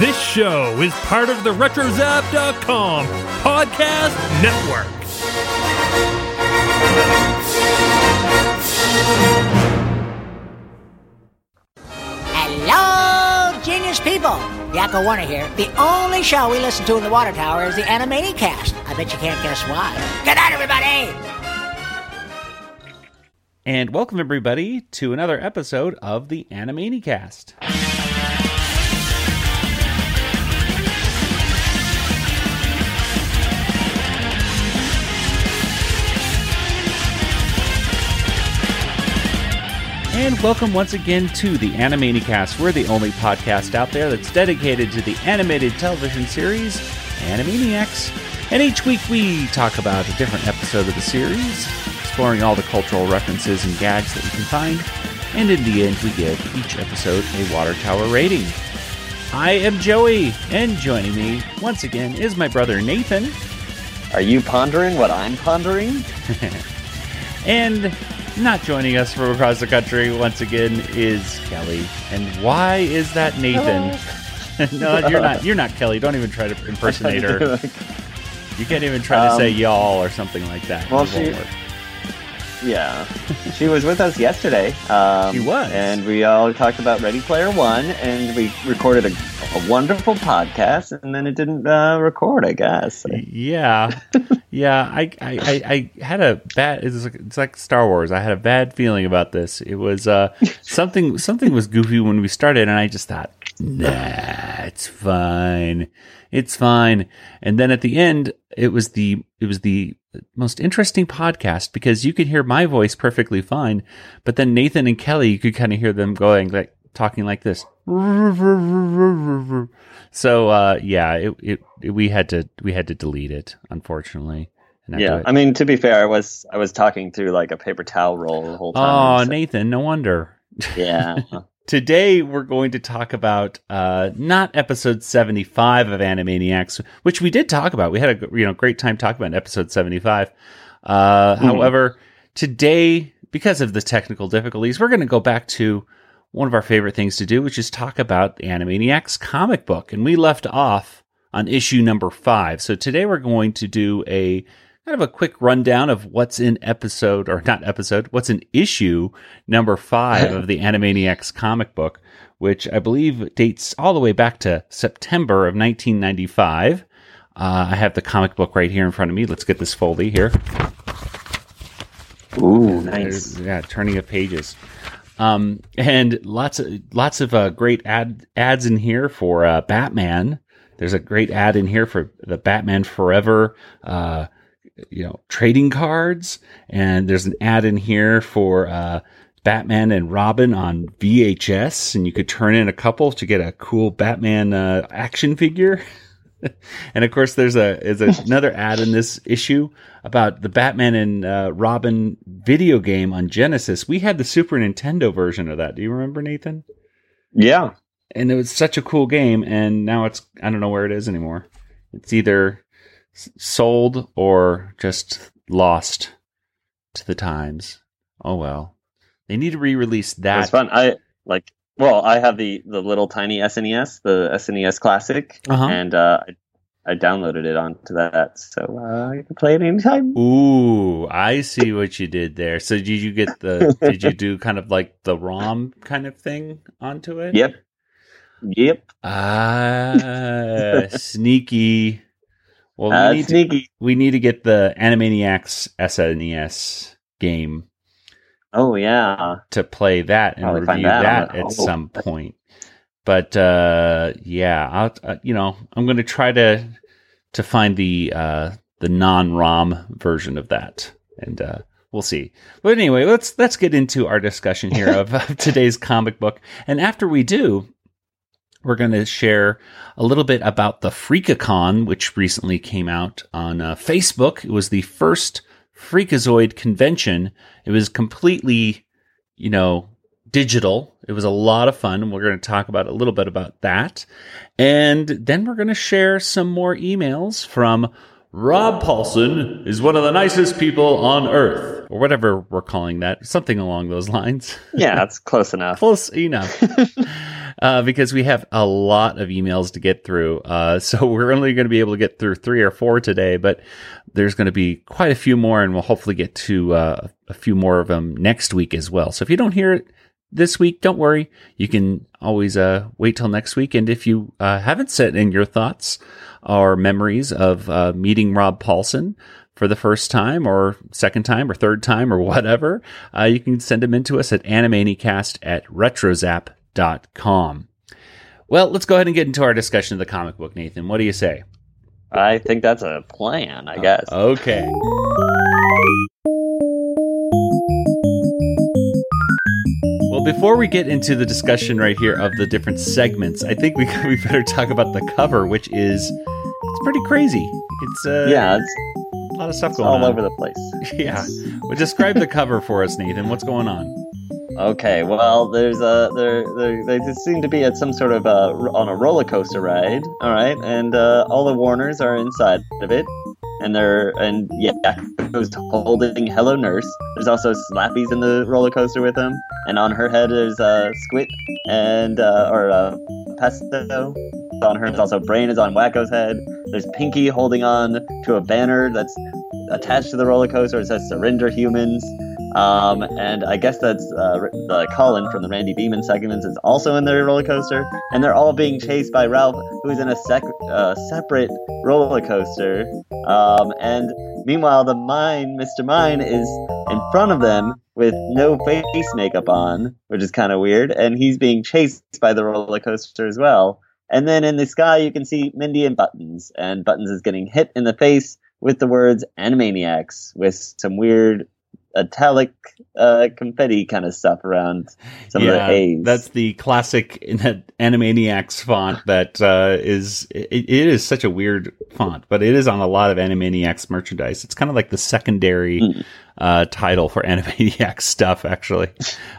This show is part of the RetroZap.com podcast network. Hello, genius people. Yakko Warner here. The only show we listen to in the Water Tower is the Animaniacast. I bet you can't guess why. Good night, everybody. And welcome everybody to another episode of the Animaniacast. And welcome once again to the Animaniacast. We're the only podcast out there that's dedicated to the animated television series Animaniacs. And each week we talk about a different episode of the series, exploring all the cultural references and gags that we can find. And in the end, we give each episode a Water Tower rating. I am Joey, and joining me once again is my brother Nathan. Are you pondering what I'm pondering? And not joining us from across the country once again is Kelly. And why is that Nathan? no, you're not. You're not Kelly. Don't even try to impersonate her. You can't even try to Um, say y'all or something like that. well, she- yeah, she was with us yesterday. Um, She was. and we all talked about Ready Player One, and we recorded a, a wonderful podcast, and then it didn't uh, record. I guess. Yeah, yeah. I, I, I, I had a bad. It's like, it's like Star Wars. I had a bad feeling about this. It was uh, something. Something was goofy when we started, and I just thought, nah, it's fine. It's fine. And then at the end, it was the it was the most interesting podcast because you could hear my voice perfectly fine, but then Nathan and Kelly, you could kind of hear them going like talking like this. So uh, yeah, it, it we had to we had to delete it unfortunately. Yeah. I mean to be fair, I was I was talking through like a paper towel roll the whole oh time. so- Nathan, no wonder. yeah. Today we're going to talk about uh, not episode seventy five of Animaniacs, which we did talk about. We had a you know great time talking about episode seventy five. Uh, However, today because of the technical difficulties, we're going to go back to one of our favorite things to do, which is talk about the Animaniacs comic book, and we left off on issue number five. So today we're going to do a kind of a quick rundown of what's in episode or not episode, what's in issue number five of the Animaniacs comic book, which I believe dates all the way back to September of 1995. Uh, I have the comic book right here in front of me. Let's get this foldy here. Ooh, nice. Yeah, turning of pages. Um, and lots of lots of uh, great ad ads in here for uh, Batman. There's a great ad in here for the Batman Forever, uh, you know, trading cards, and there's an ad in here for uh, Batman and Robin on VHS, and you could turn in a couple to get a cool Batman uh, action figure. and of course, there's a is another ad in this issue about the Batman and uh, Robin video game on Genesis. We had the Super Nintendo version of that. Do you remember, Nathan? Yeah. And it was such a cool game, and now it's I don't know where it is anymore. It's either sold or just lost to the times. Oh well, they need to re-release that. was fun. I like. Well, I have the the little tiny SNES, the SNES Classic, Uh-huh. and uh, I, I downloaded it onto that, so uh, you can play it anytime. Ooh, I see what you did there. So did you get the? did you do kind of like the ROM kind of thing onto it? Yep. Yep. Ah, sneaky. Well, we Uh, need to, sneaky. we need to get the Animaniacs SNES game Oh yeah. to play that and Probably review that that, at. Some point. But uh, yeah, I'll, uh, you know, I'm going to try to to find the uh, the non-ROM version of that, and uh, we'll see. But anyway, let's let's get into our discussion here of, of today's comic book, and after we do. We're going to share a little bit about the Freakacon, which recently came out on uh, Facebook. It was the first Freakazoid convention. It was completely, you know, digital. It was a lot of fun. and We're going to talk about a little bit about that. And then we're going to share some more emails from Rob Paulsen is one of the nicest people on earth, or whatever we're calling that, something along those lines. Yeah, that's close enough. Close enough. uh, because we have a lot of emails to get through. Uh, so we're only going to be able to get through three or four today, but there's going to be quite a few more, and we'll hopefully get to uh, a few more of them next week as well. So if you don't hear it this week, don't worry. You can always uh, wait till next week. And if you uh, haven't sent in your thoughts or memories of uh, meeting Rob Paulsen, for the first time or second time or third time or whatever, uh, you can send them in to us at animaniacast at retrozap.com. Well, let's go ahead and get into our discussion of the comic book, Nathan. What do you say? I think that's a plan, I guess. Okay. Well, before we get into the discussion right here of the different segments, I think we we better talk about the cover, which is it's pretty crazy. It's uh, yeah, it's, a lot of stuff going all on. over the place. Yeah. Well, describe the cover for us, Nathan. What's going on? Okay, well, there's a there, there they seem to be at some sort of uh on a roller coaster ride. All right, and uh, all the Warners are inside of it, and they're and yeah, goes holding Hello Nurse. There's also Slappy's in the roller coaster with him, and on her head is uh, Squid and uh, or uh, Pesto. On her, also Brain is on Wakko's head. There's Pinky holding on to a banner that's attached to the roller coaster. It says "Surrender Humans." Um, and I guess that's uh, uh, Colin from the Randy Beaman segments is also in their roller coaster, and they're all being chased by Ralph, who's in a sec- uh, separate roller coaster. Um, and meanwhile, the Mine, Mr. Mine, is in front of them with no face makeup on, which is kind of weird, and he's being chased by the roller coaster as well. And then in the sky, you can see Mindy and Buttons, and Buttons is getting hit in the face with the words "Animaniacs" with some weird italic uh, confetti kind of stuff around some of the haze. That's the classic Animaniacs font that uh, is it, it is such a weird font, but it is on a lot of Animaniacs merchandise. It's kind of like the secondary Mm. Uh, title for Animaniacs stuff. Actually,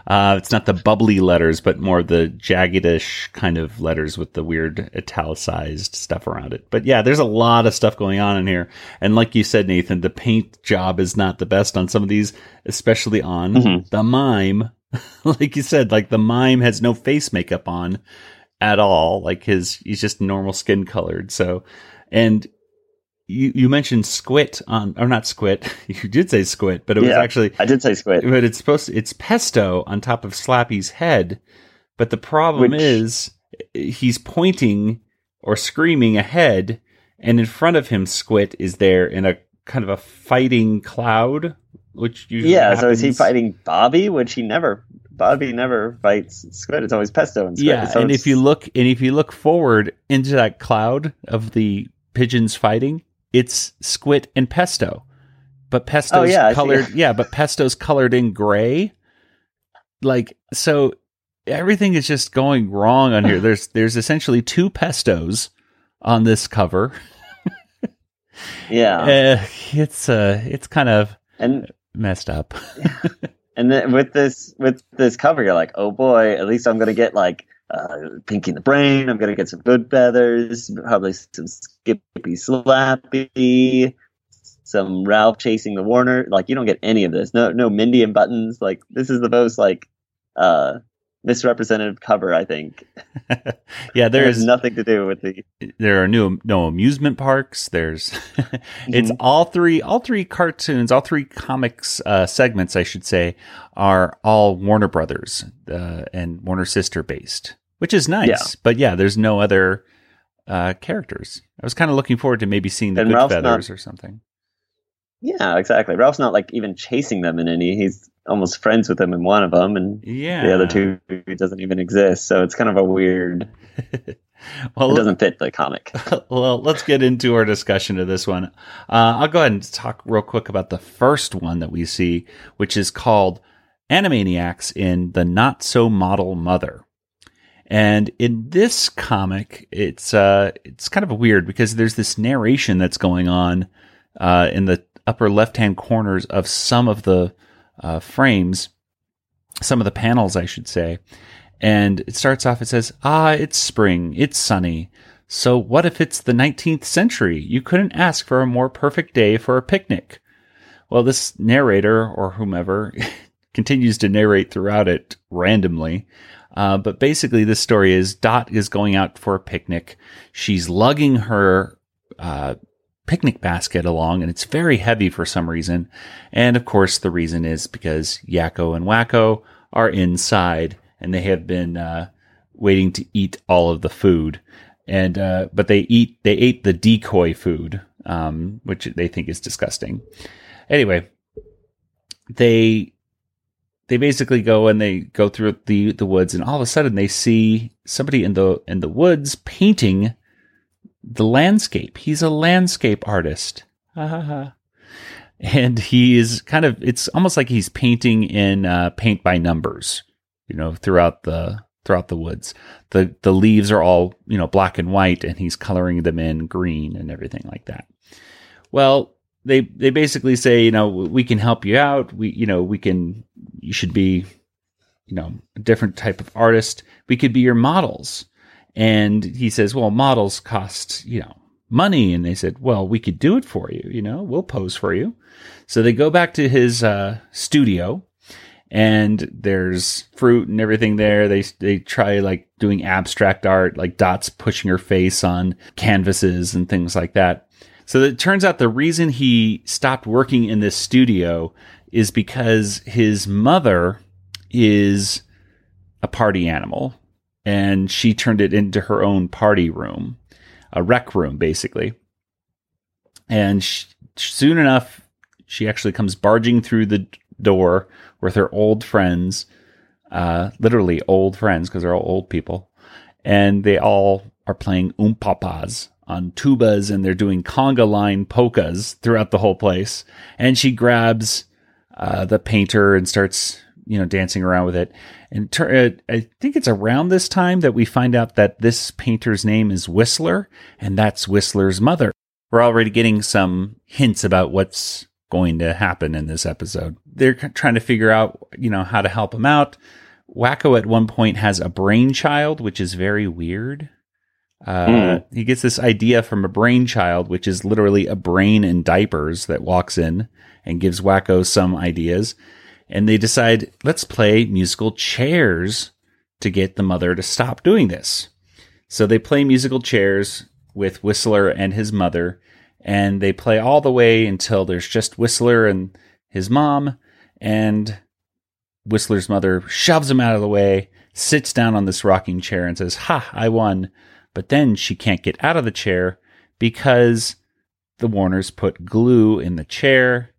uh, it's not the bubbly letters, but more the jaggedish kind of letters with the weird italicized stuff around it. But yeah, there's a lot of stuff going on in here, and like you said, Nathan, the paint job is not the best on some of these, especially on Mhm. the mime like you said, like the mime has no face makeup on at all. Like his, he's just normal skin colored. So, and you you mentioned squit on, or not squit. You did say squit, but it was actually, I did say squid. but it's supposed to, it's pesto on top of Slappy's head. But the problem Which- is he's pointing or screaming ahead, and in front of him, Squit is there in a kind of a fighting cloud, which usually Yeah, so is he fighting Bobby? Which he never. Bobby never fights Squid. It's always Pesto and Squid. Yeah, So and if you look and if you look forward into that cloud of the pigeons fighting, it's squid and Pesto. But Pesto's Oh, yeah, colored yeah, but Pesto's colored in gray. Like so everything is just going wrong on here. There's there's essentially two Pestos on this cover. yeah, Uh, it's uh it's kind of and messed up. and then with this with this cover, you're like, oh boy, at least I'm gonna get like uh, Pinky in the Brain. I'm gonna get some Goodfeathers, probably some Skippy Slappy, some Ralph chasing the Warner. Like you don't get any of this. No, no Mindy and Buttons. Like this is the most like uh misrepresentative cover. I think yeah, there's nothing to do with the. there are new no amusement parks there's it's Mhm. all three all three cartoons all three comics uh, segments i should say are all warner brothers uh, and warner sister based which is nice Yeah. but yeah there's no other uh, characters i was kind of looking forward to maybe seeing the And good Ralph's feathers not- or something Yeah, exactly. Ralph's not like even chasing them in any. He's almost friends with them in one of them, and yeah the other two doesn't even exist. So it's kind of a weird. well It doesn't fit the comic. well, let's get into our discussion of this one. Uh, I'll go ahead and talk real quick about the first one that we see, which is called Animaniacs in the Not So Model Mother. And in this comic, it's uh, it's kind of weird because there's this narration that's going on uh, in the upper left hand corners of some of the uh, frames, some of the panels, I should say. And it starts off, it says, Ah, it's spring, it's sunny. So what if it's the 19th century? You couldn't ask for a more perfect day for a picnic. Well, this narrator or whomever continues to narrate throughout it randomly. Uh, but basically, this story is Dot is going out for a picnic. She's lugging her uh, picnic basket along, and it's very heavy for some reason. And of course, the reason is because Yakko and Wakko are inside, and they have been uh, waiting to eat all of the food. And uh, but they eat they ate the decoy food, um, which they think is disgusting. Anyway, they they basically go and they go through the the woods and all of a sudden they see somebody in the in the woods painting the landscape. He's a landscape artist. and he is kind of it's almost like he's painting in uh, paint by numbers, you know, throughout the throughout the woods. The the leaves are all, you know, black and white and he's coloring them in green and everything like that. Well, they they basically say, you know, we can help you out. We you know, we can you should be you know, a different type of artist. We could be your models. And he says, well, models cost, you know, money. And they said, well, we could do it for you. You know, we'll pose for you. So they go back to his uh, studio and there's fruit and everything there. They, they try like doing abstract art, like dots pushing her face on canvases and things like that. So it turns out the reason he stopped working in this studio is because his mother is a party animal and she turned it into her own party room, a rec room, basically. And she, soon enough, she actually comes barging through the door with her old friends, uh, literally old friends because they're all old people, and they all are playing umpapas on tubas and they're doing conga line polkas throughout the whole place. And she grabs uh, the painter and starts, you know, dancing around with it. And ter- uh, I think it's around this time that we find out that this painter's name is Whistler, and that's Whistler's mother. We're already getting some hints about what's going to happen in this episode. They're trying to figure out, you know, how to help him out. Wakko at one point has a brainchild, which is very weird. Uh, mm. He gets this idea from a brainchild, which is literally a brain in diapers that walks in and gives Wakko some ideas. And they decide, let's play musical chairs to get the mother to stop doing this. So they play musical chairs with Whistler and his mother, and they play all the way until there's just Whistler and his mom, and Whistler's mother shoves him out of the way, sits down on this rocking chair, and says, Ha, I won. But then she can't get out of the chair because the Warners put glue in the chair.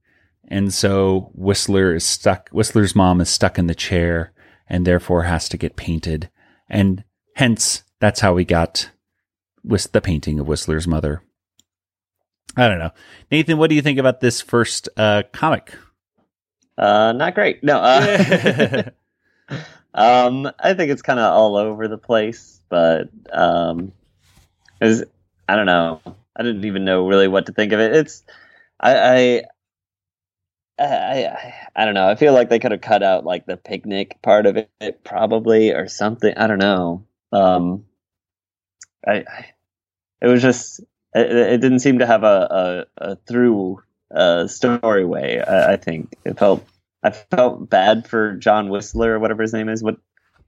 And so Whistler is stuck, Whistler's mom is stuck in the chair and therefore has to get painted. And hence, that's how we got with the painting of Whistler's mother. I don't know. Nathan, what do you think about this first uh, comic? Uh, not great. No. Uh, um, I think it's kind of all over the place but um, is I don't know. I didn't even know really what to think of it. It's I I I, I don't know. I feel like they could have cut out like the picnic part of it, probably, or something. I don't know. Um, I, I it was just it, it, didn't seem to have a a, a through uh, story way. I, I, think it felt I felt bad for John Whistler or whatever his name is. What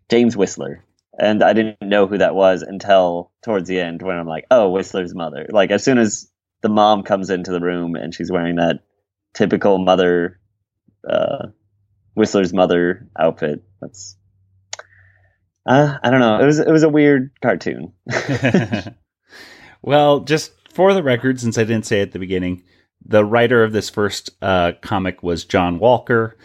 James Whistler and I didn't know who that was until towards the end when I'm like, oh, Whistler's mother. Like as soon as the mom comes into the room and she's wearing that typical mother, uh, Whistler's mother outfit. That's uh, I don't know. It was it was a weird cartoon. well, just for the record, since I didn't say at the beginning, the writer of this first uh, comic was John Walker.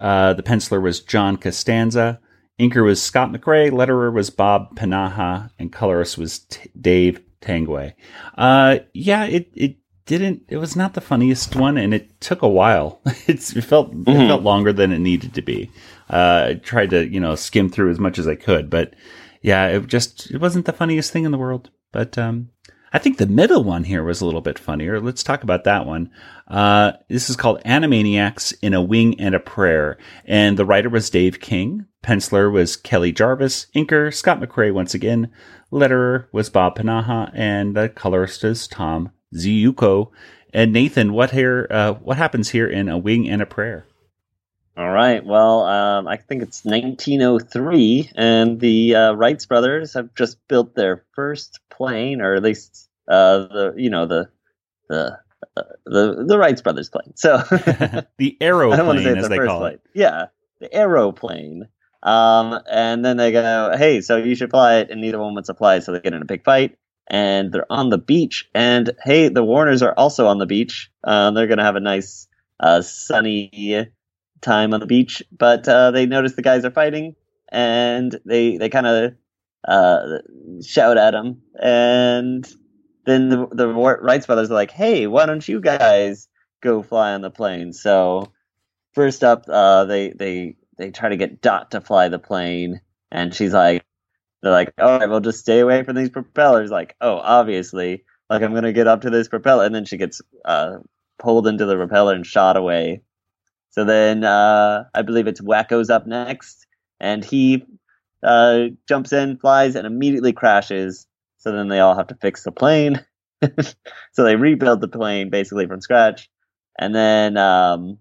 Uh, the penciler was John Costanza. Inker was Scott McCrae, letterer was Bob Panaha, and colorist was T- Dave Tanguay. Uh, yeah, it, it didn't, it was not the funniest one, and it took a while. It's, it felt, mm-hmm. it felt longer than it needed to be. Uh, I tried to, you know, skim through as much as I could, but yeah, it just, it wasn't the funniest thing in the world. But, um, I think the middle one here was a little bit funnier. Let's talk about that one. Uh, this is called Animaniacs in a Wing and a Prayer. And the writer was Dave King. Penciler was Kelly Jarvis. Inker, Scott McCrae once again. Letterer was Bob Panaha. And the colorist is Tom Ziuko. And Nathan, what here, uh, what happens here in A Wing and a Prayer? All right. Well, um, I think it's 1903, and the uh, Wrights brothers have just built their first plane, or at least uh, the you know the the uh, the the Wrights brothers plane. So the I don't want to aeroplane, it's as the they call plane. it. Yeah, the aeroplane. Um, and then they go, "Hey, so you should fly it," and neither one wants to fly, so they get in a big fight. And they're on the beach, and hey, the Warners are also on the beach. Um, they're gonna have a nice, uh, sunny time on the beach, but uh, they notice the guys are fighting, and they they kind of uh, shout at them, and then the the Wrights brothers are like, "Hey, why don't you guys go fly on the plane?" So first up, uh, they they they try to get Dot to fly the plane, and she's like, "They're like, all right, we'll just stay away from these propellers." Like, oh, obviously, like I'm gonna get up to this propeller, and then she gets uh, pulled into the propeller and shot away. So then uh, I believe it's Wakko's up next, and he uh, jumps in, flies, and immediately crashes. So then they all have to fix the plane. so they rebuild the plane basically from scratch, and then um,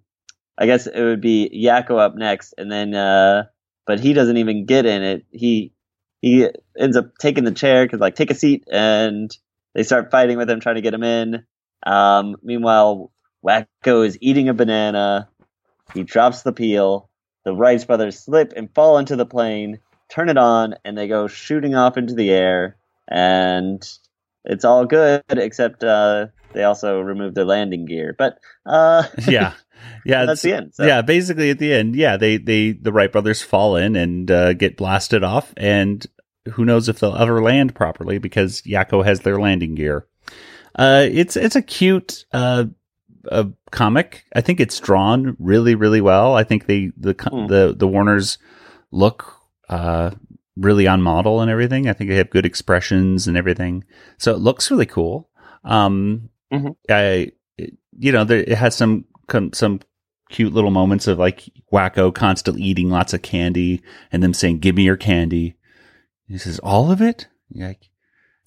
I guess it would be Yakko up next, and then uh, but he doesn't even get in it. He he ends up taking the chair because like take a seat, and they start fighting with him, trying to get him in. Um, meanwhile, Wakko is eating a banana. He drops the peel. The Rice brothers slip and fall into the plane, turn it on, and they go shooting off into the air. And it's all good, except uh, they also remove their landing gear. But uh, Yeah, yeah. that's the end. So. Yeah, basically at the end, yeah, they they the Wright brothers fall in and uh, get blasted off, and who knows if they'll ever land properly because Yakko has their landing gear. Uh, it's it's a cute uh, uh comic. I think it's drawn really really well. I think they the Hmm. the the Warners look uh really on model and everything. I think they have good expressions and everything, so it looks really cool. Um, Mhm. I you know there, it has some some cute little moments of like Wakko constantly eating lots of candy and them saying, "Give me your candy." He says, "All of it." Like,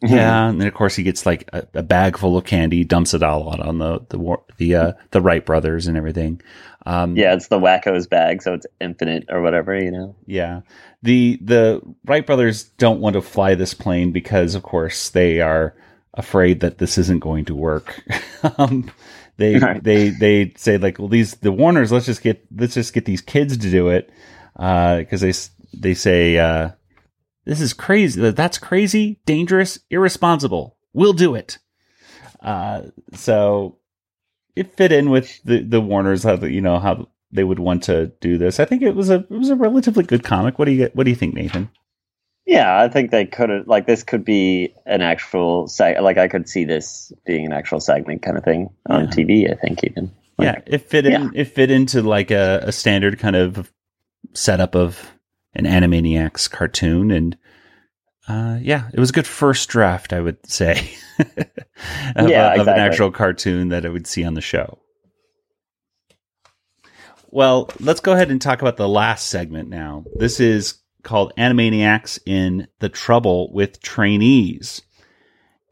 yeah, and then of course he gets like a, a bag full of candy, dumps it all out on the the the uh, the Wright brothers and everything. Um, Yeah, it's the Wakko's bag, so it's infinite or whatever, you know. yeah. The the Wright brothers don't want to fly this plane because, of course, they are afraid that this isn't going to work. um, they Right. they they say like, well, these the Warners, let's just get let's just get these kids to do it because they they say uh, this is crazy. that- That's crazy, dangerous, irresponsible. We'll do it. Uh, so it fit in with the the Warners how the, you know how they would want to do this. I think it was a it was a relatively good comic. What do you what do you think, Nathan? Yeah, I think they could have like this could be an actual seg- like I could see this being an actual segment kind of thing on Yeah. TV. I think even Like, yeah, it fit in. yeah. It fit into like a, a standard kind of setup of an Animaniacs cartoon, and uh, yeah, it was a good first draft, I would say, of, Yeah, a- of an actual cartoon that I would see on the show. Well, let's go ahead and talk about the last segment now. This is called Animaniacs in the Trouble with Trainees.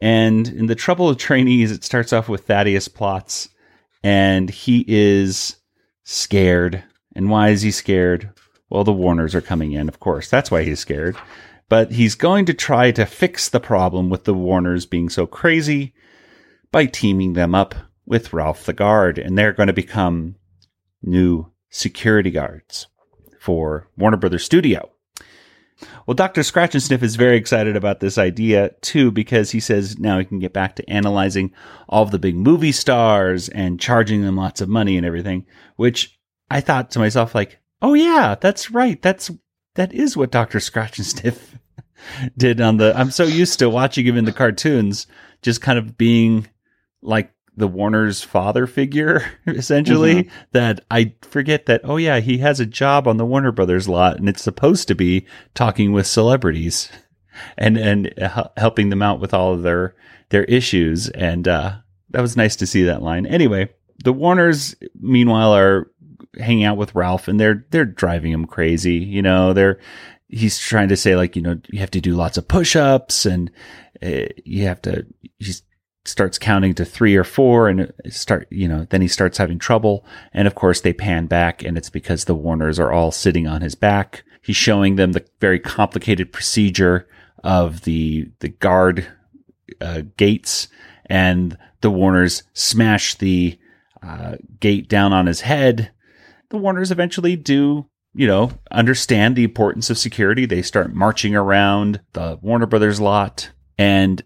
And in the Trouble with Trainees, it starts off with Thaddeus Plotz, and he is scared. And why is he scared? Well, the Warners are coming in, of course. That's why he's scared. But he's going to try to fix the problem with the Warners being so crazy by teaming them up with Ralph the Guard, and they're going to become new security guards for Warner Brothers Studio. Well, Dr. Scratchansniff is very excited about this idea too because he says now he can get back to analyzing all of the big movie stars and charging them lots of money and everything, which I thought to myself like, "Oh yeah, that's right. That's that is what Dr. Scratchansniff did on the I'm so used to watching him in the cartoons just kind of being like the Warner's father figure, essentially, that I forget that, oh, yeah, he has a job on the Warner Brothers lot and it's supposed to be talking with celebrities and, and hel- helping them out with all of their, their issues. And, uh, that was nice to see that line. Anyway, the Warners, meanwhile, are hanging out with Ralph and they're, they're driving him crazy. You know, they're, he's trying to say like, you know, you have to do lots of push ups and uh, you have to, he's, starts counting to three or four and start, you know, then he starts having trouble. And of course they pan back and it's because the Warners are all sitting on his back. He's showing them the very complicated procedure of the, the guard uh, gates and the Warners smash the uh, gate down on his head. The Warners eventually do, you know, understand the importance of security. They start marching around the Warner Brothers lot and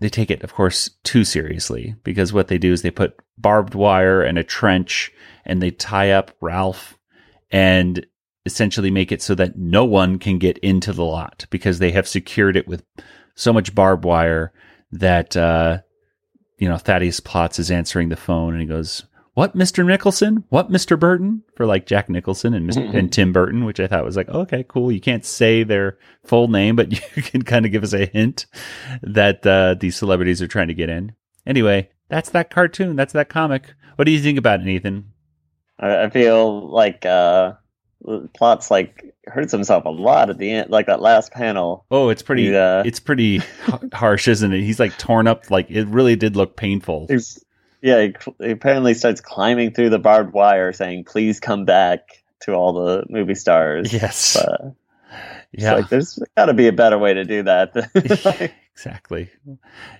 they take it, of course, too seriously because what they do is they put barbed wire and a trench and they tie up Ralph and essentially make it so that no one can get into the lot because they have secured it with so much barbed wire that, uh, you know, Thaddeus Plotz is answering the phone and he goes, what Mr. Nicholson? What Mr. Burton? For like Jack Nicholson and Mr. and Tim Burton, which I thought was like, okay, cool. You can't say their full name, but you can kind of give us a hint that uh, these celebrities are trying to get in. Anyway, that's that cartoon. That's that comic. What do you think about it, Nathan? I, I feel like uh, Plotz like hurts himself a lot at the end, like that last panel. Oh, it's pretty. Yeah. It's pretty harsh, isn't it? He's like torn up. Like it really did look painful. Yeah, he, cl- he apparently starts climbing through the barbed wire, saying, "Please come back." To all the movie stars. Yes. Uh, it's yeah. like there's got to be a better way to do that. Like, exactly.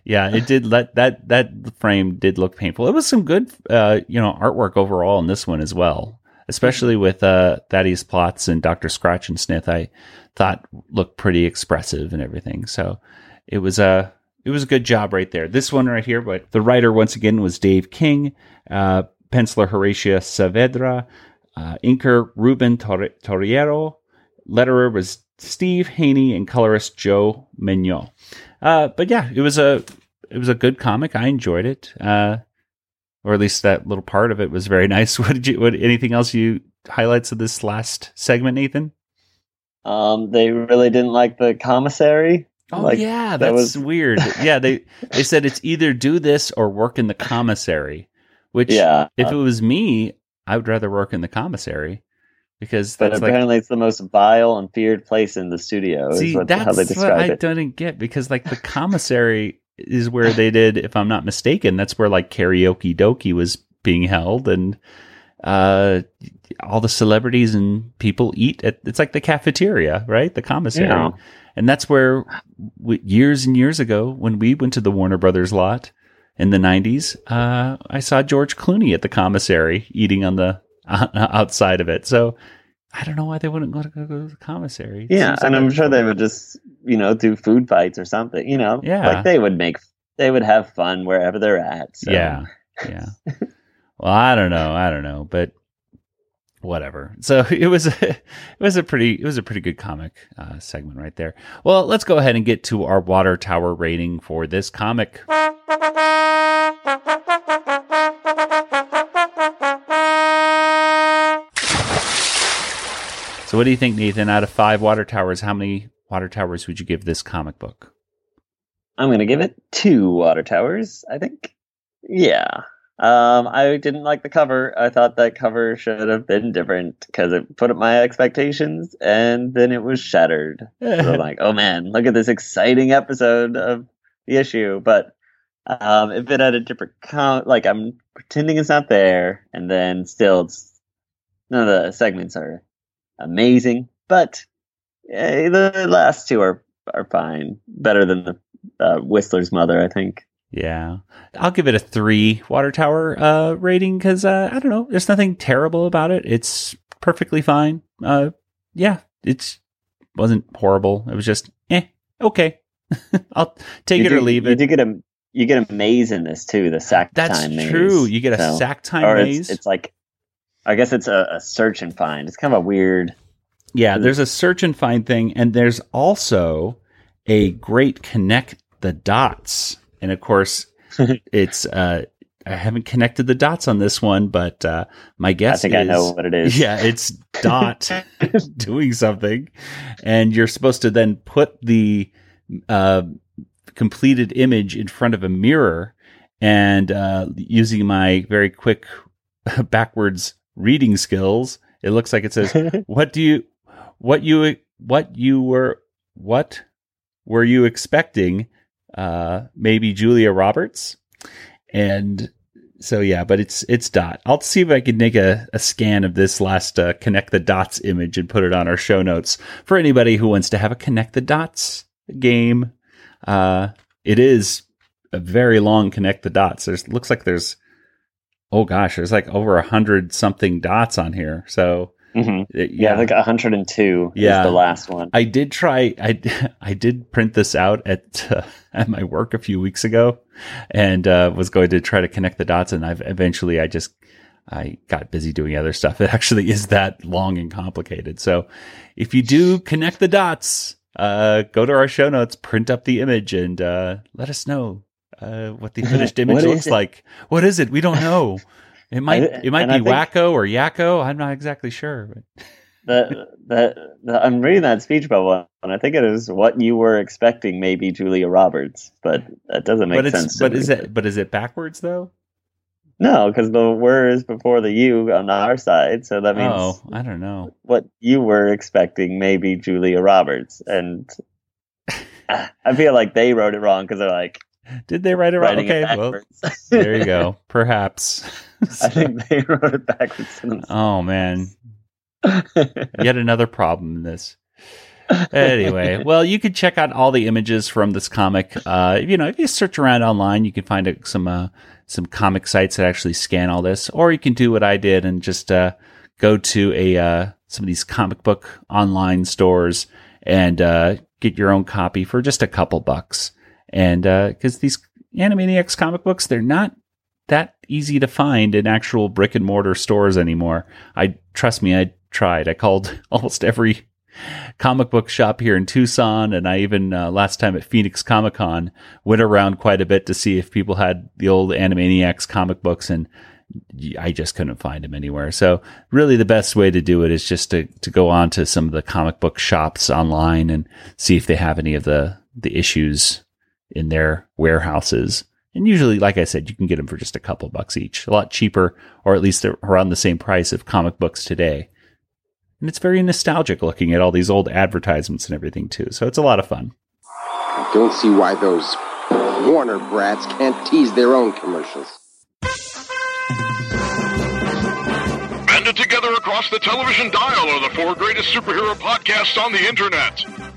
Yeah, it did let that that frame did look painful. It was some good uh, you know, artwork overall in this one as well. Especially with uh Thaddeus Plotz and Dr. Scratch and Smith, I thought looked pretty expressive and everything. So it was a it was a good job right there. This one right here, but the writer once again was Dave King, uh, penciler Horatia Saavedra, uh, inker Ruben Tor- Torreiro, letterer was Steve Haynie, and colorist Joe Mignon. Uh, but yeah, it was a it was a good comic. I enjoyed it, uh, or at least that little part of it was very nice. What did you? What anything else you highlights of this last segment, Nathan? um, they really didn't like the commissary. Oh Like, yeah, that that's was- weird. Yeah, they they said it's either do this or work in the commissary. Which, Yeah, if uh it was me, I would rather work in the commissary because but that's like apparently it's the most vile and feared place in the studio. See, is what, that's how they what I it. didn't get because like the commissary is where they did, if I'm not mistaken, that's where like karaoke dokie was being held and uh all the celebrities and people eat at it's like the cafeteria, right? The commissary. Yeah. And that's where we, years and years ago when we went to the Warner Brothers lot in the 90s, uh I saw George Clooney at the commissary eating on the outside of it. So I don't know why they wouldn't go to, go to the commissary. It Yeah, and like I'm sure they would just, you know, do food fights or something. You know, Yeah. like they would make, they would have fun wherever they're at. So. Yeah, yeah. well, I don't know, I don't know, but whatever. So it was a, it was a pretty it was a pretty good comic uh, segment right there. Well, let's go ahead and get to our water tower rating for this comic. So, what do you think, Nathan? Out of five water towers, how many water towers would you give this comic book? I'm going to give it two water towers, I think. Yeah. Um, I didn't like the cover. I thought that cover should have been different because it put up my expectations and then it was shattered. So I'm like, oh man, look at this exciting episode of the issue. But um, if it had a different count, like I'm pretending it's not there, and then still, it's, none of the segments are amazing. But eh, the last two are are fine, better than the uh, Whistler's mother, I think. Yeah, I'll give it a three water tower uh, rating because uh, I don't know. There's nothing terrible about it. It's perfectly fine. Uh, yeah, it's wasn't horrible. It was just eh, okay. I'll take You it do- or leave You it. do get a you get a maze in this too, the sack That's time maze. That's true. You get a So- sack time or maze. It's, it's like, I guess it's a, a search and find. It's kind of a weird. Yeah, there's a search and find thing, and there's also a great connect the dots. And of course, it's uh I haven't connected the dots on this one, but uh my guess I think is I know what it is. yeah, it's dot doing something, and you're supposed to then put the uh, completed image in front of a mirror, and uh, using my very quick backwards reading skills, it looks like it says, "What do you, what you, what you were, what were you expecting?" Uh, maybe Julia Roberts, and so yeah, but it's it's dot. I'll see if I can make a, a scan of this last uh, connect the dots image and put it on our show notes for anybody who wants to have a connect the dots game. Uh, it is a very long connect the dots. There's looks like there's oh gosh, there's like over a hundred something dots on here. So hmm it- Yeah, I think 102 Yeah. is the last one. I did try. I I did print this out at uh, at my work a few weeks ago, and uh, was going to try to connect the dots. And I've eventually I just I got busy doing other stuff. It actually is that long and complicated. So if you do connect the dots, uh, go to our show notes, print up the image, and uh, let us know uh, what the finished image looks like. What is it? We don't know. It might I- it might be Wakko or Yakko. I'm not exactly sure. But. the, the, the, I'm reading that speech bubble, and I think it is what you were expecting, maybe Julia Roberts, but that doesn't make but sense. but me. is it but is it backwards though? No, because the word is before the you on our side, so that means Oh, I don't know. what you were expecting, maybe Julia Roberts, and I feel like they wrote it wrong because they're like Did they write it right? Okay, it well, there you go. Perhaps. I think they wrote it backwards. oh man, yet another problem in this. Anyway, well, you can check out all the images from this comic. Uh, you know, if you search around online, you can find uh, some uh, some comic sites that actually scan all this, or you can do what I did and just uh, go to a uh, some of these comic book online stores and uh, get your own copy for just a couple bucks. And because these Animaniacs comic books, they're not that easy to find in actual brick and mortar stores anymore. I trust me, I tried. I called almost every comic book shop here in Tucson, and I even uh, last time at Phoenix Comic Con went around quite a bit to see if people had the old Animaniacs comic books, and I just couldn't find them anywhere. So really, the best way to do it is just to to go on to some of the comic book shops online and see if they have any of the the issues in their warehouses. And usually, like I said, you can get them for just a couple bucks each, a lot cheaper, or at least they're around the same price of comic books today. And it's very nostalgic looking at all these old advertisements and everything too. So it's a lot of fun. I don't see why those Warner brats can't tease their own commercials. Banded together across the television dial are the four greatest superhero podcasts on the internet.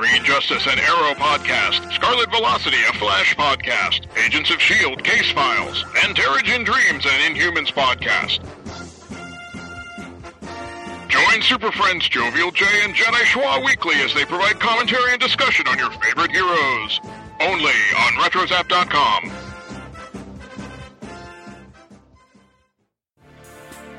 Green Justice and Arrow podcast, Scarlet Velocity, a Flash podcast, Agents of S.H.I.E.L.D. Case Files, and Terrigen Dreams and Inhumans podcast. Join Super Friends Jovial J and Jedi Schwa weekly as they provide commentary and discussion on your favorite heroes. Only on RetroZap.com.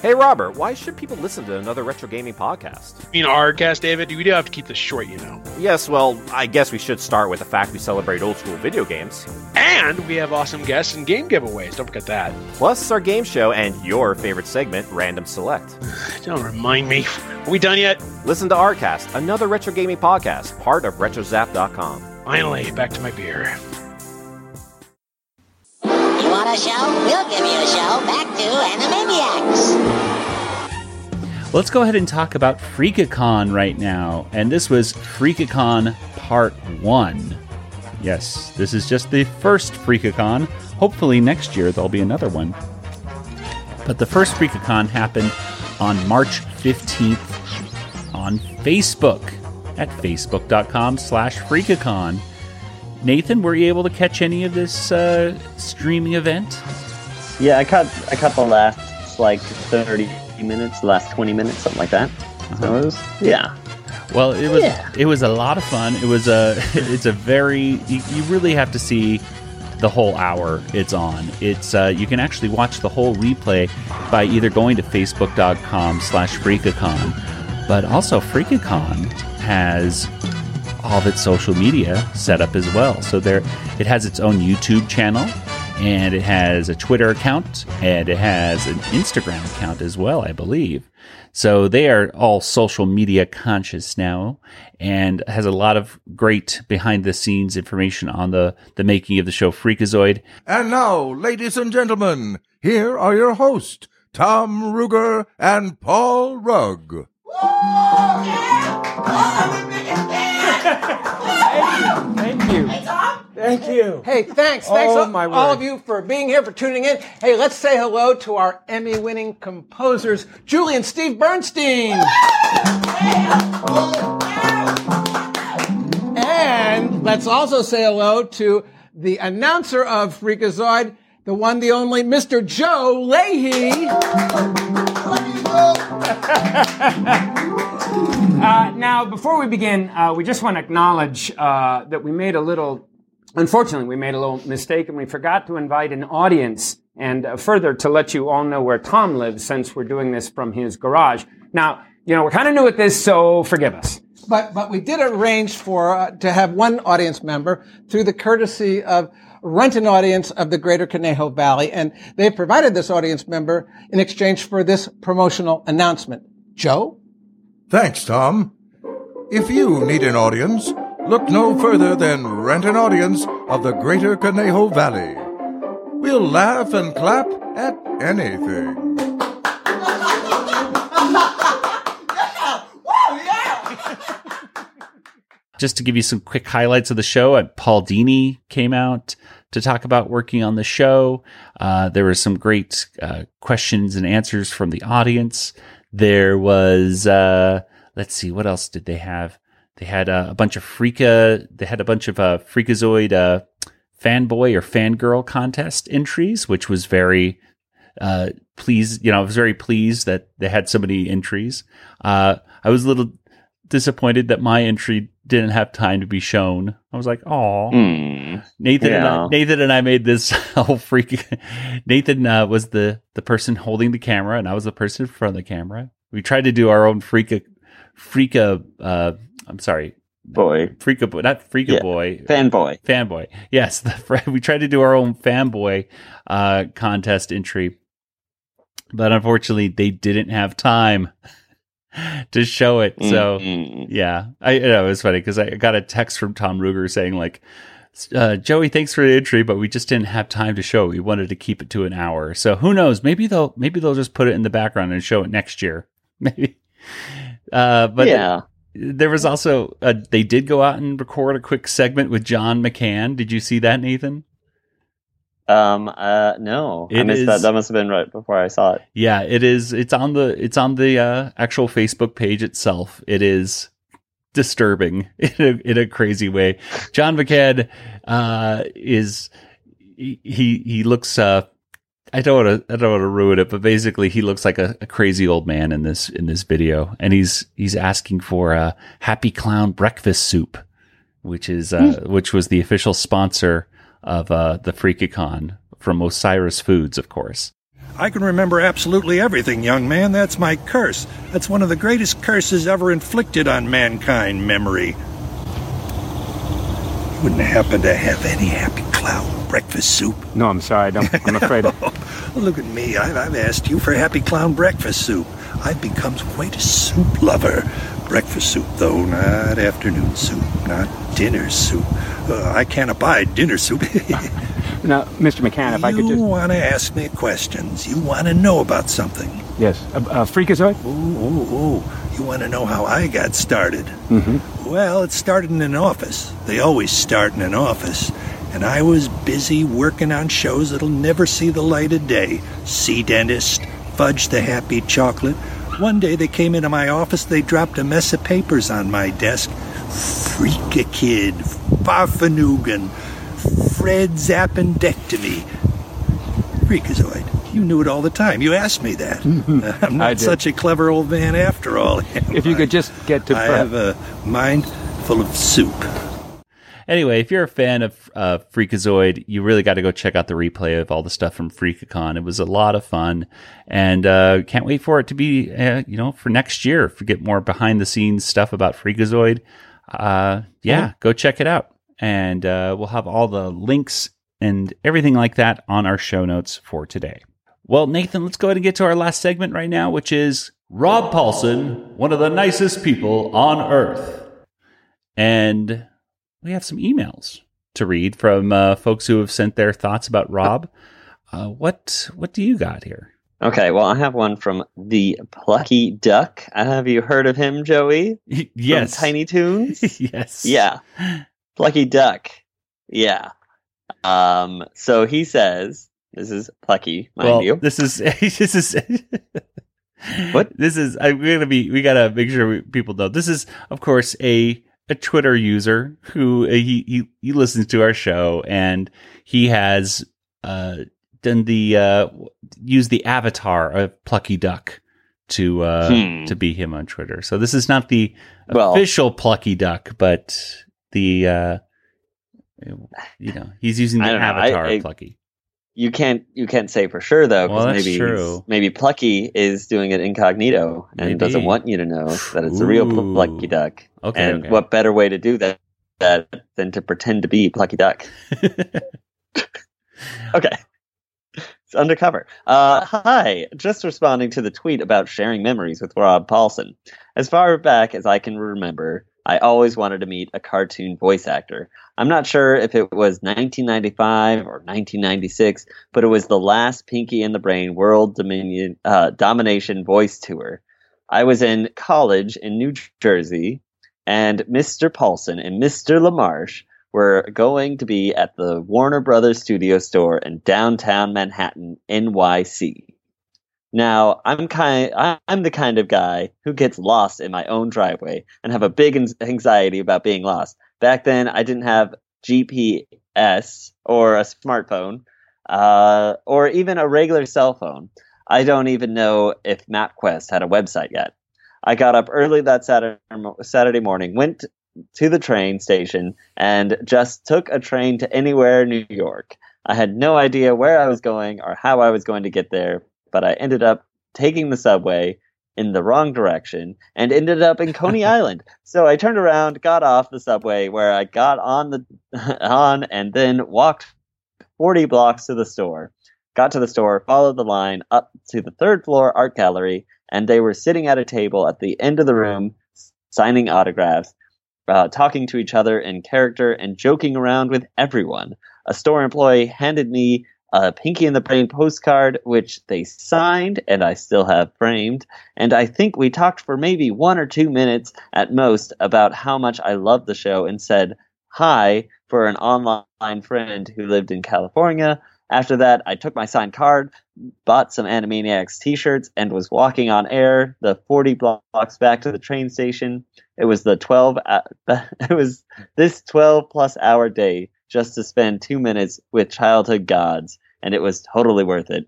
Hey, Robert, why should people listen to another retro gaming podcast? You know, our cast, David, we do have to keep this short, you know. Yes, well, I guess we should start with the fact we celebrate old school video games. And we have awesome guests and game giveaways. Don't forget that. Plus, our game show and your favorite segment, Random Select. Don't remind me. Are we done yet? Listen to Rcast, another retro gaming podcast, part of RetroZap.com. Finally, back to my beer. A show? We'll give you a show. Back to Animaniacs. Let's go ahead and talk about Freakicon right now. And this was Freakicon Part 1. Yes, this is just the first Freakicon. Hopefully, next year there'll be another one. But the first Freakicon happened on March 15th on Facebook at facebook.com slash Freakicon. Nathan, were you able to catch any of this uh, streaming event? Yeah, I caught I caught the last like thirty minutes, last twenty minutes, something like that. So it was yeah. Well, it was Yeah. it was a lot of fun. It was a it's a very you, you really have to see the whole hour it's on. It's uh, you can actually watch the whole replay by either going to facebook.com slash freakacon, but also Freakacon has all of its social media set up as well. So there it has its own YouTube channel and it has a Twitter account and it has an Instagram account as well, I believe. So they are all social media conscious now and has a lot of great behind the scenes information on the, the making of the show Freakazoid. And now, ladies and gentlemen, here are your hosts, Tom Ruegger and Paul Rugg. Thank you. Thank you. Hey, thanks. Oh, Thanks all, my all word. of you for being here, for tuning in. Hey, let's say hello to our Emmy winning composers, Julie and Steve Bernstein. and let's also say hello to the announcer of Freakazoid, the one, the only, Mr. Joe Leahy. Uh, now, before we begin, uh, we just want to acknowledge uh, that we made a little, unfortunately, we made a little mistake and we forgot to invite an audience and uh, further to let you all know where Tom lives since we're doing this from his garage. Now, you know, we're kind of new at this, so forgive us. But but we did arrange for uh, to have one audience member through the courtesy of Rent an Audience of the Greater Conejo Valley, and they provided this audience member in exchange for this promotional announcement. Joe, Thanks, Tom. If you need an audience, look no further than Rent an Audience of the Greater Conejo Valley. We'll laugh and clap at anything. just to give you some quick highlights of the show, Paul Dini came out to talk about working on the show. Uh, there were some great uh, questions and answers from the audience. There was, uh, let's see, what else did they have? They had uh, a bunch of Freaka, they had a bunch of uh, Freakazoid uh, fanboy or fangirl contest entries, which was very uh, pleased. You know, I was very pleased that they had so many entries. Uh, I was a little disappointed that my entry didn't have time to be shown. I was like, "Oh, Hmm. Nathan and I, Nathan and I made this whole freak. Nathan uh, was the the person holding the camera, and I was the person in front of the camera. We tried to do our own freaka, freaka. Uh, I'm sorry, Boy. freaka boy, not freaka Yeah. boy, Fanboy. fanboy. Yes, the, we tried to do our own fanboy uh, contest entry, but unfortunately, they didn't have time to show it. So Mm-mm. yeah, I you know it was funny because I got a text from Tom Ruegger saying like, uh, "Joey, thanks for the entry, but we just didn't have time to show. it. We wanted to keep it to an hour. So who knows? Maybe they'll maybe they'll just put it in the background and show it next year. Maybe." Uh, but yeah. there was also uh, they did go out and record a quick segment with John McCann. Did you see that, Nathan? Um. Uh. No, I missed is- that. That must have been right before I saw it. Yeah, it is. It's on the it's on the uh, actual Facebook page itself. It is disturbing in a, in a crazy way. John McCann uh, is he he looks. Uh, I don't want to I don't want to ruin it, but basically he looks like a, a crazy old man in this in this video, and he's he's asking for a Happy Clown breakfast soup, which is uh, which was the official sponsor of uh, the Freak-A-Con from Osiris Foods, of course. I can remember absolutely everything, young man. That's my curse. That's one of the greatest curses ever inflicted on mankind, memory. You wouldn't happen to have any Happy Clown breakfast soup? No, I'm sorry. I don't, I'm afraid. Of look at me. I've, I've asked you for Happy Clown breakfast soup. I've become quite a soup lover. Breakfast soup, though, not afternoon soup, not dinner soup. Uh, I can't abide dinner soup. now, Mr. McCann, if I could just. you want to ask me questions. You want to know about something. Yes. A, a freakazoid? Ooh, ooh, ooh. You want to know how I got started? Mm-hmm. Well, it started in an office. They always start in an office. And I was busy working on shows that'll never see the light of day. Sea Dentist, Fudge the Happy Chocolate. One day they came into my office, they dropped a mess of papers on my desk. Freak a Kid, Farfanugan, Fred's appendectomy. Freakazoid. You knew it all the time. You asked me that. I'm Mm-hmm. Not such a clever old man after all. If you could just get to. I have a mind full of soup. Anyway, if you're a fan of uh, Freakazoid, you really got to go check out the replay of all the stuff from Freak-A-Con. It was a lot of fun, and uh, can't wait for it to be, uh, you know, for next year. If we get more behind the scenes stuff about Freakazoid, uh, yeah, go check it out, and uh, we'll have all the links and everything like that on our show notes for today. Well, Nathan, let's go ahead and get to our last segment right now, which is Rob Paulsen, one of the nicest people on earth. And we have some emails to read from uh, folks who have sent their thoughts about Rob. Uh, what what do you got here? Okay, well, I have one from the Plucky Duck. Have you heard of him, Joey? yes. From Tiny Toons? yes. Yeah. Plucky Duck Yeah. Um. So he says, "This is Plucky, mind well, you." this is this is what this is. I'm gonna be. We gotta make sure we, people know. This is, of course, a a Twitter user who uh, he he he listens to our show and he has uh done the uh use the avatar of Plucky Duck to uh Hmm. to be him on Twitter. So this is not the Well- official Plucky Duck, but the uh you know he's using the don't know. I- avatar Plucky. You can't you can't say for sure though, because Well, maybe maybe Plucky is doing it incognito and Maybe. doesn't want you to know that it's a real Plucky Duck. Okay, and okay. what better way to do that, that than to pretend to be Plucky Duck? okay. It's undercover. Uh, hi, just responding to the tweet about sharing memories with Rob Paulsen. As far back as I can remember, I always wanted to meet a cartoon voice actor. I'm not sure if it was 1995 or 1996, but it was the last Pinky and the Brain World Dominion uh, Domination Voice Tour. I was in college in New Jersey, and Mr. Paulsen and Mr. LaMarche were going to be at the Warner Brothers studio store in downtown Manhattan, NYC. Now, I'm kind I'm the kind of guy who gets lost in my own driveway and have a big anxiety about being lost. Back then, I didn't have GPS or a smartphone, uh, or even a regular cell phone. I don't even know if MapQuest had a website yet. I got up early that Saturday, Saturday morning, went to the train station, and just took a train to anywhere New York. I had no idea where I was going or how I was going to get there, but I ended up taking the subway in the wrong direction and ended up in Coney Island. So I turned around, got off the subway where I got on the on and then walked 40 blocks to the store. Got to the store, followed the line up to the third floor art gallery, and they were sitting at a table at the end of the room signing autographs, uh, talking to each other in character, and joking around with everyone. A store employee handed me a Pinky and the Brain postcard, which they signed and I still have framed. And I think we talked for maybe one or two minutes at most about how much I loved the show and said hi for an online friend who lived in California. After that, I took my signed card, bought some Animaniacs t shirts, and was walking on air the 40 blocks back to the train station. It was the 12, uh, it was this 12 plus hour day just to spend two minutes with childhood gods, and it was totally worth it.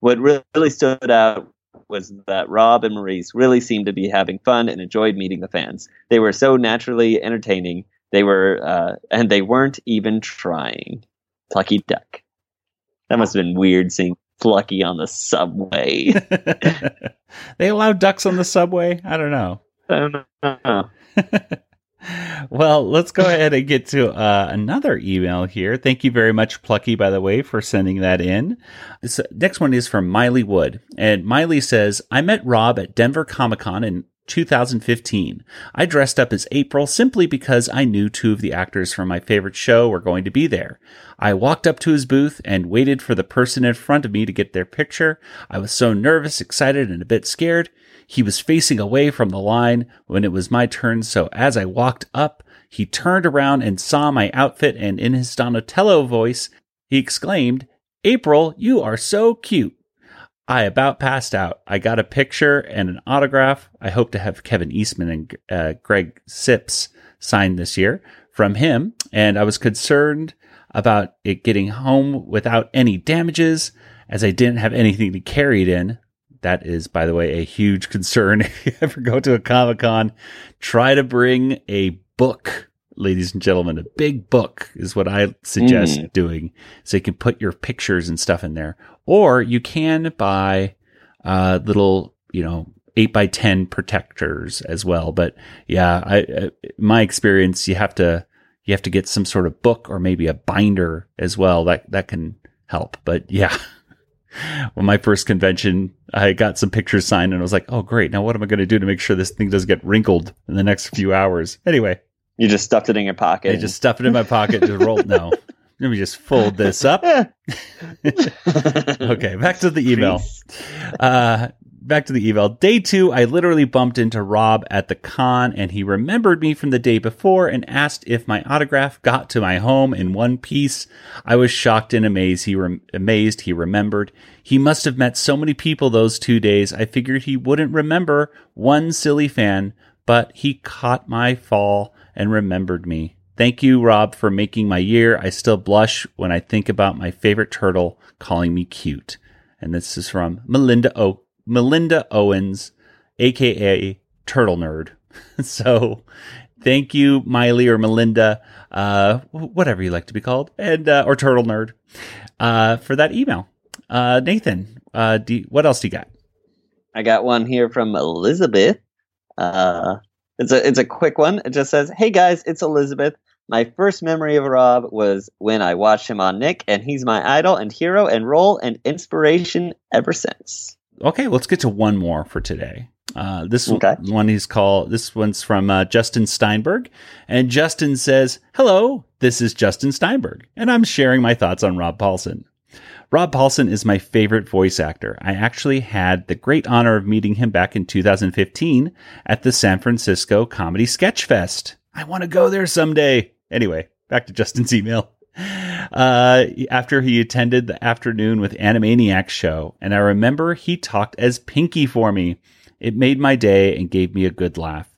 What really stood out was that Rob and Maurice really seemed to be having fun and enjoyed meeting the fans. They were so naturally entertaining. They were, uh, and they weren't even trying. Plucky Duck. That must have been weird seeing Plucky on the subway. they allow ducks on the subway? I don't know. I don't know. Well, let's go ahead and get to uh, another email here. Thank you very much, Plucky, by the way, for sending that in. This next one is from Miley Wood. And Miley says, I met Rob at Denver Comic Con in 2015. I dressed up as April simply because I knew two of the actors from my favorite show were going to be there. I walked up to his booth and waited for the person in front of me to get their picture. I was so nervous, excited, and a bit scared. He was facing away from the line when it was my turn, so as I walked up, he turned around and saw my outfit, and in his Donatello voice, he exclaimed, April, you are so cute. I about passed out. I got a picture and an autograph. I hope to have Kevin Eastman and uh, Greg Cipes signed this year from him, and I was concerned about it getting home without any damages, as I didn't have anything to carry it in. That is, by the way, a huge concern. If you ever go to a Comic Con, try to bring a book, ladies and gentlemen. A big book is what I suggest Mm. doing, so you can put your pictures and stuff in there. Or you can buy uh, little, you know, eight by ten protectors as well. But yeah, I, uh, my experience, you have to you have to get some sort of book or maybe a binder as well. That that can help. But yeah. When my first convention, I got some pictures signed and I was like, oh, great. Now, what am I going to do to make sure this thing doesn't get wrinkled in the next few hours? Anyway, You just stuffed it in your pocket. I just stuffed it in my pocket just roll. No, let me just fold this up. okay, back to the email. Uh, back to the email. Day two, I literally bumped into Rob at the con and he remembered me from the day before and asked if my autograph got to my home in one piece. I was shocked and amazed. He amazed he remembered. He must have met so many people those two days. I figured he wouldn't remember one silly fan, but he caught my fall and remembered me. Thank you, Rob, for making my year. I still blush when I think about my favorite turtle calling me cute. And this is from Melinda O. Melinda Owens, aka Turtle Nerd. so, thank you, Miley or Melinda, uh, whatever you like to be called, and uh, or Turtle Nerd, uh, for that email. Uh, Nathan, uh, you, what else do you got? I got one here from Elizabeth. Uh, it's a it's a quick one. It just says, "Hey guys, it's Elizabeth. My first memory of Rob was when I watched him on Nick, and he's my idol and hero and role and inspiration ever since." Okay, let's get to one more for today. Uh, this okay. one he's called. This one's from uh, Justin Steinberg, and Justin says, "Hello, this is Justin Steinberg, and I'm sharing my thoughts on Rob Paulsen. Rob Paulsen is my favorite voice actor. I actually had the great honor of meeting him back in 2015 at the San Francisco Comedy Sketch Fest. I want to go there someday. Anyway, back to Justin's email. Uh, after he attended the afternoon with Animaniacs show, and I remember he talked as Pinky for me. It made my day and gave me a good laugh.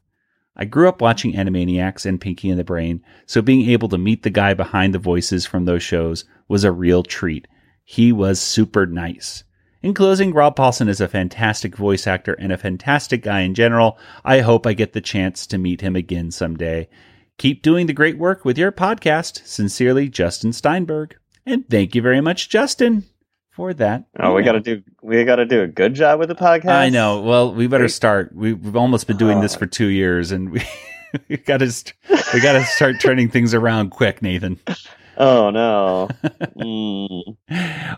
I grew up watching Animaniacs and Pinky and the Brain, so being able to meet the guy behind the voices from those shows was a real treat. He was super nice. In closing, Rob Paulsen is a fantastic voice actor and a fantastic guy in general. I hope I get the chance to meet him again someday. Keep doing the great work with your podcast. Sincerely, Justin Steinberg. And thank you very much, Justin, for that. Oh, we got to do we got to do a good job with the podcast. I know. Well, we better start. We, have almost been doing this for two years, and we we got to we got to start turning things around quick, Nathan. Oh no. mm.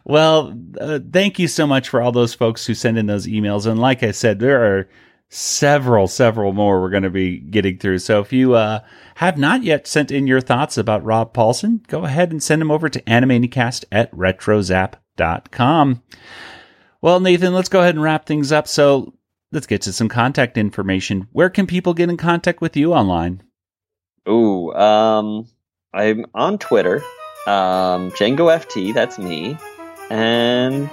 Well, uh, thank you so much for all those folks who send in those emails. And like I said, there are several, several more we're going to be getting through. So if you uh, have not yet sent in your thoughts about Rob Paulsen, go ahead and send them over to animaniacast at retrozap.com. Well, Nathan, let's go ahead and wrap things up. So let's get to some contact information. Where can people get in contact with you online? Ooh, um, I'm on Twitter, um, Django FT. That's me, and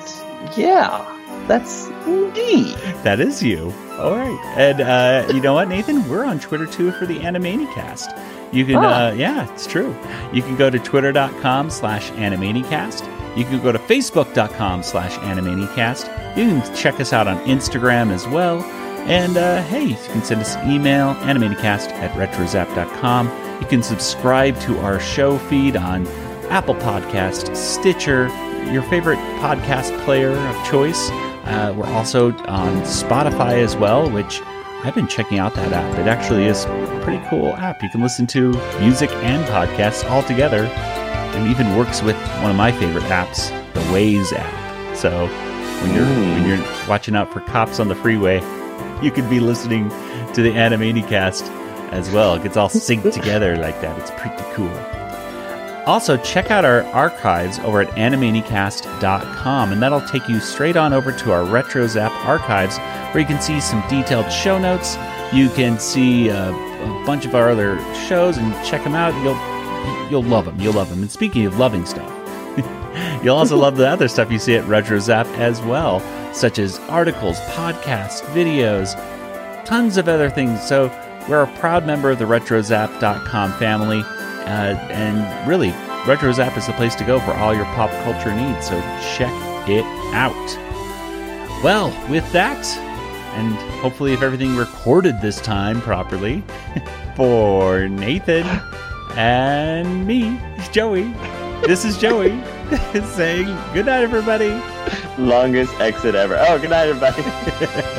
yeah, that's me. That is you. All right, and uh, you know what, Nathan? We're on Twitter too for the Animaniacast. You can, uh, yeah, it's true. You can go to twitter.com slash animaniacast. You can go to facebook.com slash animaniacast. You can check us out on Instagram as well. And uh, hey, you can send us an email, animaniacast at retrozap.com. You can subscribe to our show feed on Apple Podcast, Stitcher, your favorite podcast player of choice. Uh, we're also on Spotify as well, which I've been checking out that app. It actually is a pretty cool app. You can listen to music and podcasts all together. It even works with one of my favorite apps, the Waze app. So when you're mm. when you're watching out for cops on the freeway, you could be listening to the Animaniacast as well. It gets all synced together like that. It's pretty cool. Also, check out our archives over at animaniacast.com, and that'll take you straight on over to our RetroZap archives, where you can see some detailed show notes. You can see a, a bunch of our other shows and check them out. You'll you'll love them. You'll love them. And speaking of loving stuff, you'll also love the other stuff you see at RetroZap as well, such as articles, podcasts, videos, tons of other things. So we're a proud member of the RetroZap.com family, uh, and really, RetroZap is the place to go for all your pop culture needs. So check it out. Well, with that, and hopefully, if everything recorded this time properly, for Nathan and me, Joey, this is Joey saying good night, everybody. Longest exit ever. Oh, good night, everybody.